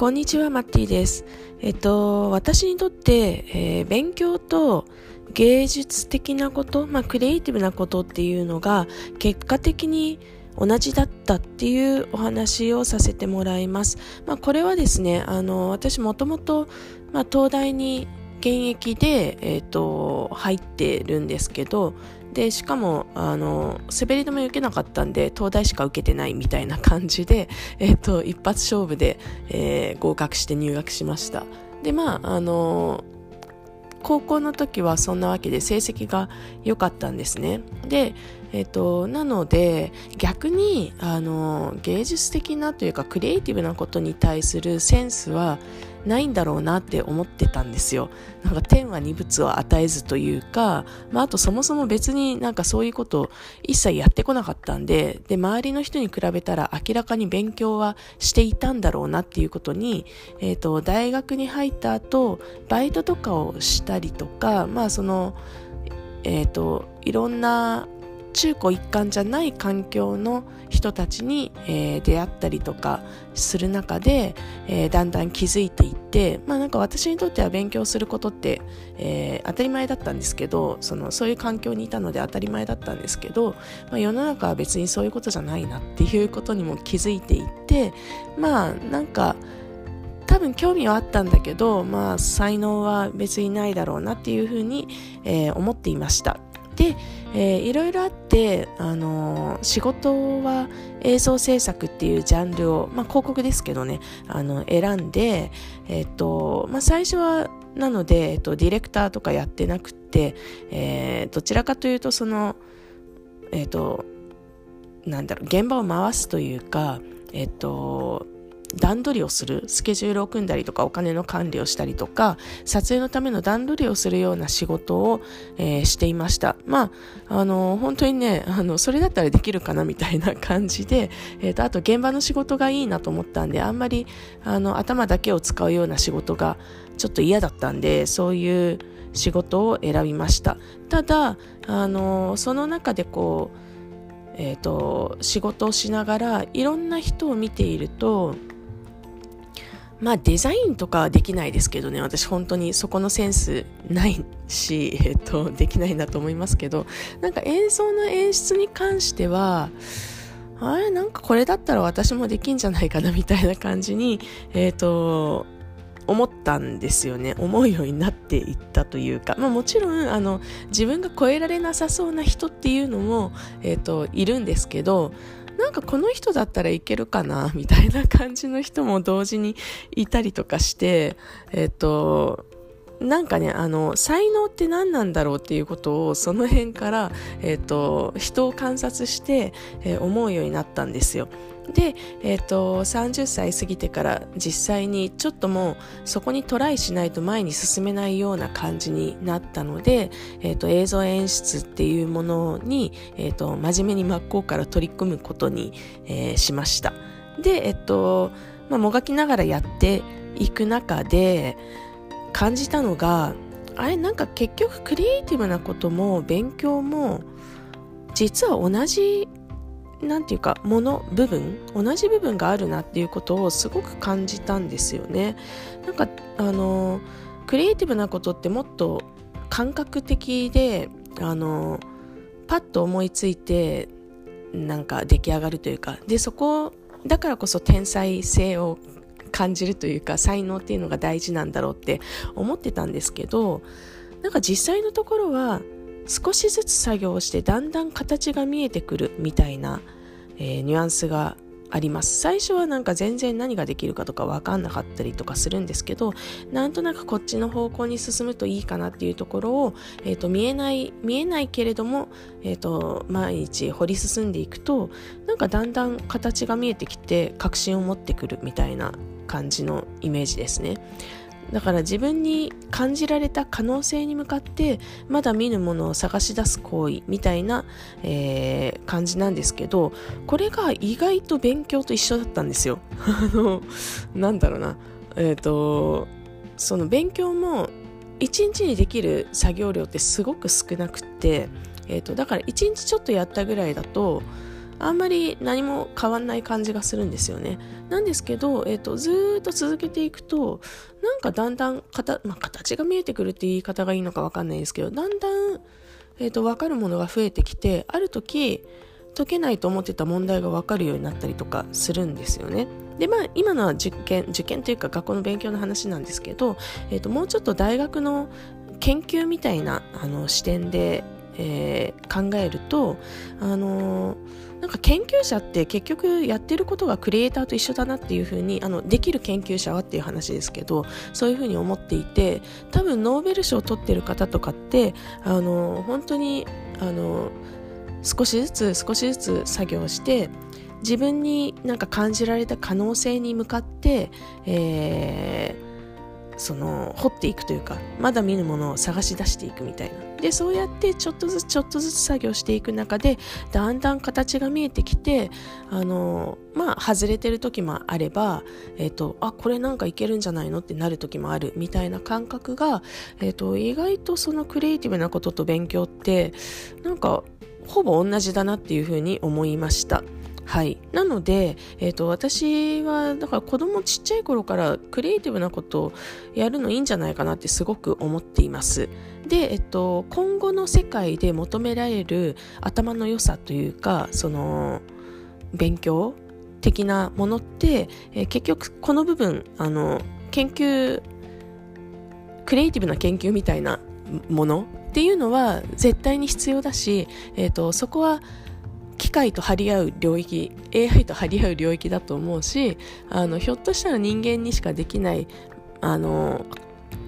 こんにちは、マッティです。えっと、私にとって、えー、勉強と芸術的なこと、まあ、クリエイティブなことっていうのが結果的に同じだったっていうお話をさせてもらいます。まあ、これはですね、あの、私もともと、まあ、東大に現役で、えっと、入ってるんですけど、でしかもあの滑り止め受けなかったんで東大しか受けてないみたいな感じで、えっと、一発勝負で、えー、合格して入学しました。でまああの高校の時はそんなわけで成績が良かったんですね。でえっと、なので逆にあの芸術的なというかクリエイティブなことに対するセンスはないんだろうなって思ってたんですよ。なんか天は二物を与えずというか、まあ、あとそもそも別になんかそういうこと一切やってこなかったんで、で、周りの人に比べたら明らかに勉強はしていたんだろうなっていうことに、えっ、と、大学に入った後、バイトとかをしたりとか、まあその、えっ、と、いろんな中高一貫じゃない環境の人たちに、えー、出会ったりとかする中で、えー、だんだん気づいていって、まあなんか私にとっては勉強することって、えー、当たり前だったんですけど、その、そういう環境にいたので当たり前だったんですけど、まあ世の中は別にそういうことじゃないなっていうことにも気づいていって、まあなんか、多分興味はあったんだけど、まあ才能は別にないだろうなっていうふうに、えー、思っていました。で、えー、いろいろあって、あのー、仕事は映像制作っていうジャンルを、まあ、広告ですけどね、あの、選んで、えっ、と、まあ、最初は、なので、えっと、ディレクターとかやってなくて、えー、どちらかというと、その、えっと、なんだろう、現場を回すというか、えっと、段取りをする、スケジュールを組んだりとか、お金の管理をしたりとか、撮影のための段取りをするような仕事を、えー、していました。まあ、あの、本当にね、あの、それだったらできるかなみたいな感じで、え、ー、と、あと現場の仕事がいいなと思ったんで、あんまり、あの、頭だけを使うような仕事がちょっと嫌だったんで、そういう仕事を選びました。ただ、あの、その中でこう、えっ、ー、と、仕事をしながら、いろんな人を見ていると、まあデザインとかはできないですけどね、私本当にそこのセンスないし、えっと、できないんだと思いますけど、なんか演奏の演出に関しては、あれなんかこれだったら私もできんじゃないかなみたいな感じに、えっ、と、思ったんですよね。思うようになっていったというか、まあもちろん、あの、自分が超えられなさそうな人っていうのも、えっ、と、いるんですけど、なんかこの人だったらいけるかな みたいな感じの人も同時にいたりとかして、えっ、と、なんかね、あの、才能って何なんだろうっていうことを、その辺から、えっ、と、人を観察して、えー、思うようになったんですよ。で、え、ー、と、30歳過ぎてから実際にちょっともうそこにトライしないと前に進めないような感じになったので、えっ、と、映像演出っていうものに、えっ、と、真面目に真っ向から取り組むことに、えしました。で、えっと、まあ、もがきながらやっていく中で、感じたのがあれなんか結局クリエイティブなことも勉強も実は同じなんていうかもの部分同じ部分があるなっていうことをすごく感じたんですよね。なんかあのクリエイティブなことってもっと感覚的であのパッと思いついてなんか出来上がるというかでそこだからこそ天才性を感じるというか才能っていうのが大事なんだろうって思ってたんですけどなんか実際のところは少しずつ作業をしてだんだん形が見えてくるみたいな、えー、ニュアンスがあります最初はなんか全然何ができるかとか分かんなかったりとかするんですけどなんとなくこっちの方向に進むといいかなっていうところを、えーと、見えない見えないけれども、えーと、毎日掘り進んでいくとなんかだんだん形が見えてきて確信を持ってくるみたいな感じのイメージですね。だから自分に感じられた可能性に向かってまだ見ぬものを探し出す行為みたいな、えー、感じなんですけどこれが意外と勉強と一緒だったんですよ。あのなんだろうなえっ、ー、とその勉強も一日にできる作業量ってすごく少なくって、えーと、だから一日ちょっとやったぐらいだとあんまり何も変わんない感じがするんですよね。なんですけど、えーと、ずっと続けていくとなんかだんだん形,、まあ、形が見えてくるって言い方がいいのか分かんないですけどだんだん、えーと、分かるものが増えてきてある時解けないと思ってた問題が分かるようになったりとかするんですよね。でまあ今のは受験受験というか学校の勉強の話なんですけど、えーともうちょっと大学の研究みたいなあの視点でえー、考えると、あのー、なんか研究者って結局やってることがクリエイターと一緒だなっていうふうにあのできる研究者はっていう話ですけどそういうふうに思っていて多分ノーベル賞を取ってる方とかってあの本当にあの少しずつ少しずつ作業して自分になんか感じられた可能性に向かって、えーその掘っていくというかまだ見ぬものを探し出していくみたいなでそうやってちょっとずつちょっとずつ作業していく中でだんだん形が見えてきてあのまあ外れてる時もあれば、えーと、あこれなんかいけるんじゃないのってなる時もあるみたいな感覚が、えーと意外とそのクリエイティブなことと勉強ってなんかほぼ同じだなっていうふうに思いました。はい、なので、えーと、私はだから子供ちっちゃい頃からクリエイティブなことをやるのいいんじゃないかなってすごく思っています。で、えっと、今後の世界で求められる頭の良さというかその勉強的なものって、えー、結局この部分あの研究クリエイティブな研究みたいなものっていうのは絶対に必要だし、えーとそこは機械と張り合う領域 AI と張り合う領域だと思うしあのひょっとしたら人間にしかできないあの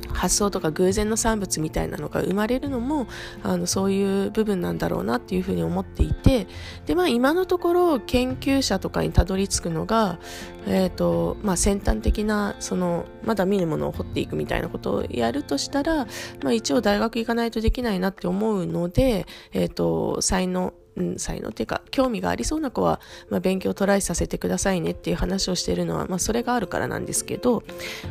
発想とか偶然の産物みたいなのが生まれるのもあのそういう部分なんだろうなっていうふうに思っていてで、まあ、今のところ研究者とかにたどり着くのが、えーとまあ、先端的なそのまだ見るものを掘っていくみたいなことをやるとしたら、まあ、一応大学行かないとできないなって思うので、えーと才能うん、才能っていうか興味がありそうな子は、まあ、勉強トライさせてくださいねっていう話をしているのは、まあ、それがあるからなんですけど、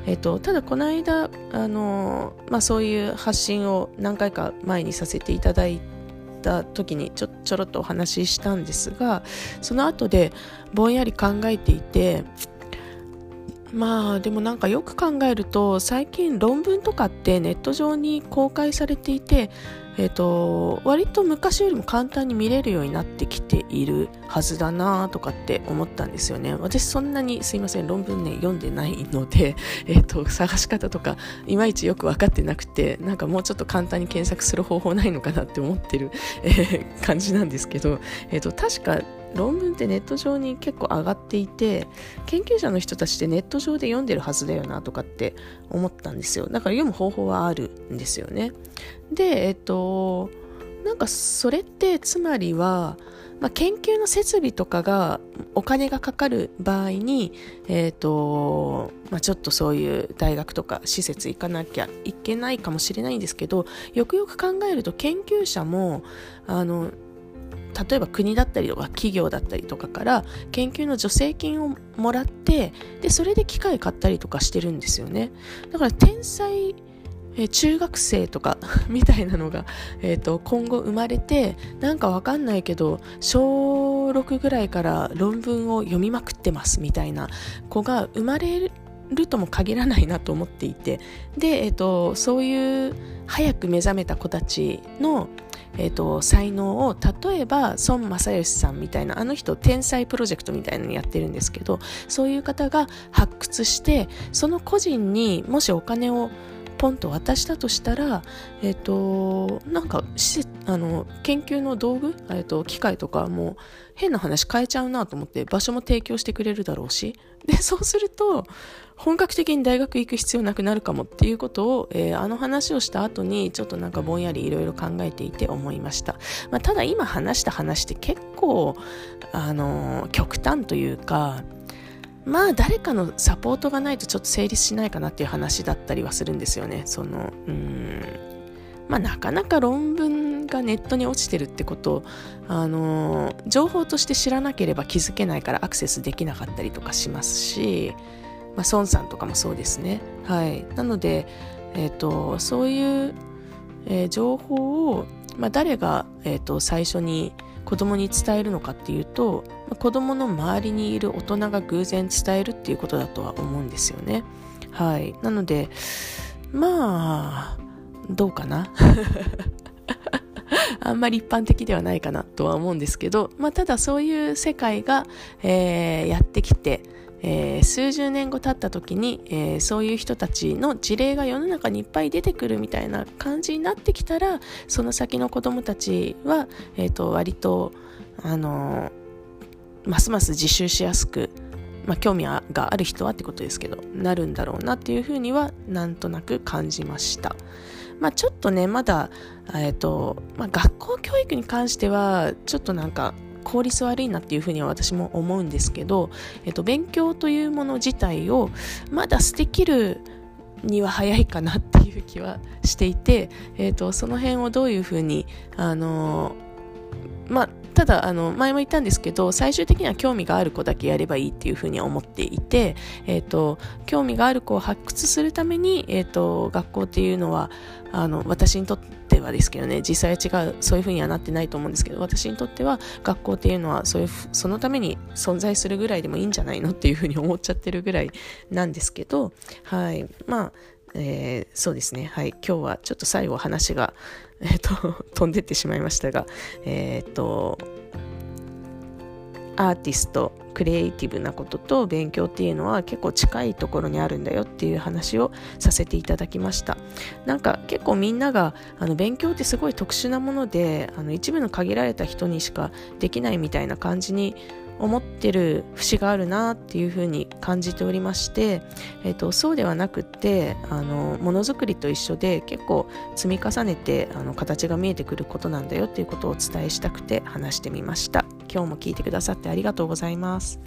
えっと、ただこの間、あのまあ、そういう発信を何回か前にさせていただいた時にちょちょろっとお話ししたんですがその後でぼんやり考えていてまあでもなんかよく考えると最近論文とかってネット上に公開されていてえーと、割と昔よりも簡単に見れるようになってきているはずだなとかって思ったんですよね。私そんなにすいません論文ね読んでないので、えーと、探し方とかいまいちよく分かってなくてなんかもうちょっと簡単に検索する方法ないのかなって思ってる、えー、感じなんですけど、えーと確か論文ってネット上に結構上がっていて研究者の人たちってネット上で読んでるはずだよなとかって思ったんですよ。だから読む方法はあるんですよね。でえっとなんかそれってつまりは、まあ、研究の設備とかがお金がかかる場合に、えっとまあ、ちょっとそういう大学とか施設行かなきゃいけないかもしれないんですけどよくよく考えると研究者もあの例えば国だったりとか企業だったりとかから研究の助成金をもらってでそれで機械買ったりとかしてるんですよね。だから天才え中学生とか みたいなのが、えーと、今後生まれてなんかわかんないけど小6ぐらいから論文を読みまくってますみたいな子が生まれるとも限らないなと思っていて。で、えーとそういう早く目覚めた子たちのえーと、才能を例えば孫正義さんみたいなあの人天才プロジェクトみたいなのやってるんですけどそういう方が発掘してその個人にもしお金をポンと渡したとしたら、えっ、ー、と、なんか、あの、研究の道具、え、ー、と、機械とかも変な話変えちゃうなと思って場所も提供してくれるだろうし、で、そうすると、本格的に大学行く必要なくなるかもっていうことを、えー、あの話をした後にちょっとなんかぼんやりいろいろ考えていて思いました。まあ、ただ今話した話って結構、あの極端というか、まあ誰かのサポートがないとちょっと成立しないかなっていう話だったりはするんですよね。そのうんまあ、なかなか論文がネットに落ちてるってことあの情報として知らなければ気づけないからアクセスできなかったりとかしますし、まあ、孫さんとかもそうですね。はい、なので、えーと、そういう、えー、情報を、まあ、誰が、えーと最初に子供に伝えるのかっていうと子供の周りにいる大人が偶然伝えるっていうことだとは思うんですよね。はい。なのでまあどうかな。あんまり一般的ではないかなとは思うんですけど、まあ、ただそういう世界が、えー、やってきて、えー、数十年後経った時に、えー、そういう人たちの事例が世の中にいっぱい出てくるみたいな感じになってきたらその先の子供たちは、えーと、割と、あのますます自習しやすく、まあ、興味がある人はってことですけどなるんだろうなっていうふうにはなんとなく感じました。まあ、ちょっとねまだ、えーとまあ、学校教育に関してはちょっとなんか効率悪いなっていうふうには私も思うんですけど、えっと、勉強というもの自体をまだ捨てきるには早いかなっていう気はしていて、えっと、その辺をどういうふうにあのまあただあの前も言ったんですけど最終的には興味がある子だけやればいいっていうふうに思っていて、えーと、興味がある子を発掘するために、えーと、学校っていうのはあの私にとってはですけどね実際は違うそういうふうにはなってないと思うんですけど私にとっては学校っていうのはそういうそのために存在するぐらいでもいいんじゃないのっていうふうに思っちゃってるぐらいなんですけどはいまあえー、そうですね。はい。今日はちょっと最後話が、えっ、と、飛んでってしまいましたが、えっ、と、アーティスト、クリエイティブなことと勉強っていうのは結構近いところにあるんだよっていう話をさせていただきました。なんか結構みんながあの勉強ってすごい特殊なものであの一部の限られた人にしかできないみたいな感じに思ってる節があるなっていうふうに感じておりまして、えーと、そうではなくってあのものづくりと一緒で結構積み重ねてあの形が見えてくることなんだよっていうことをお伝えしたくて話してみました。今日も聞いてくださってありがとうございます。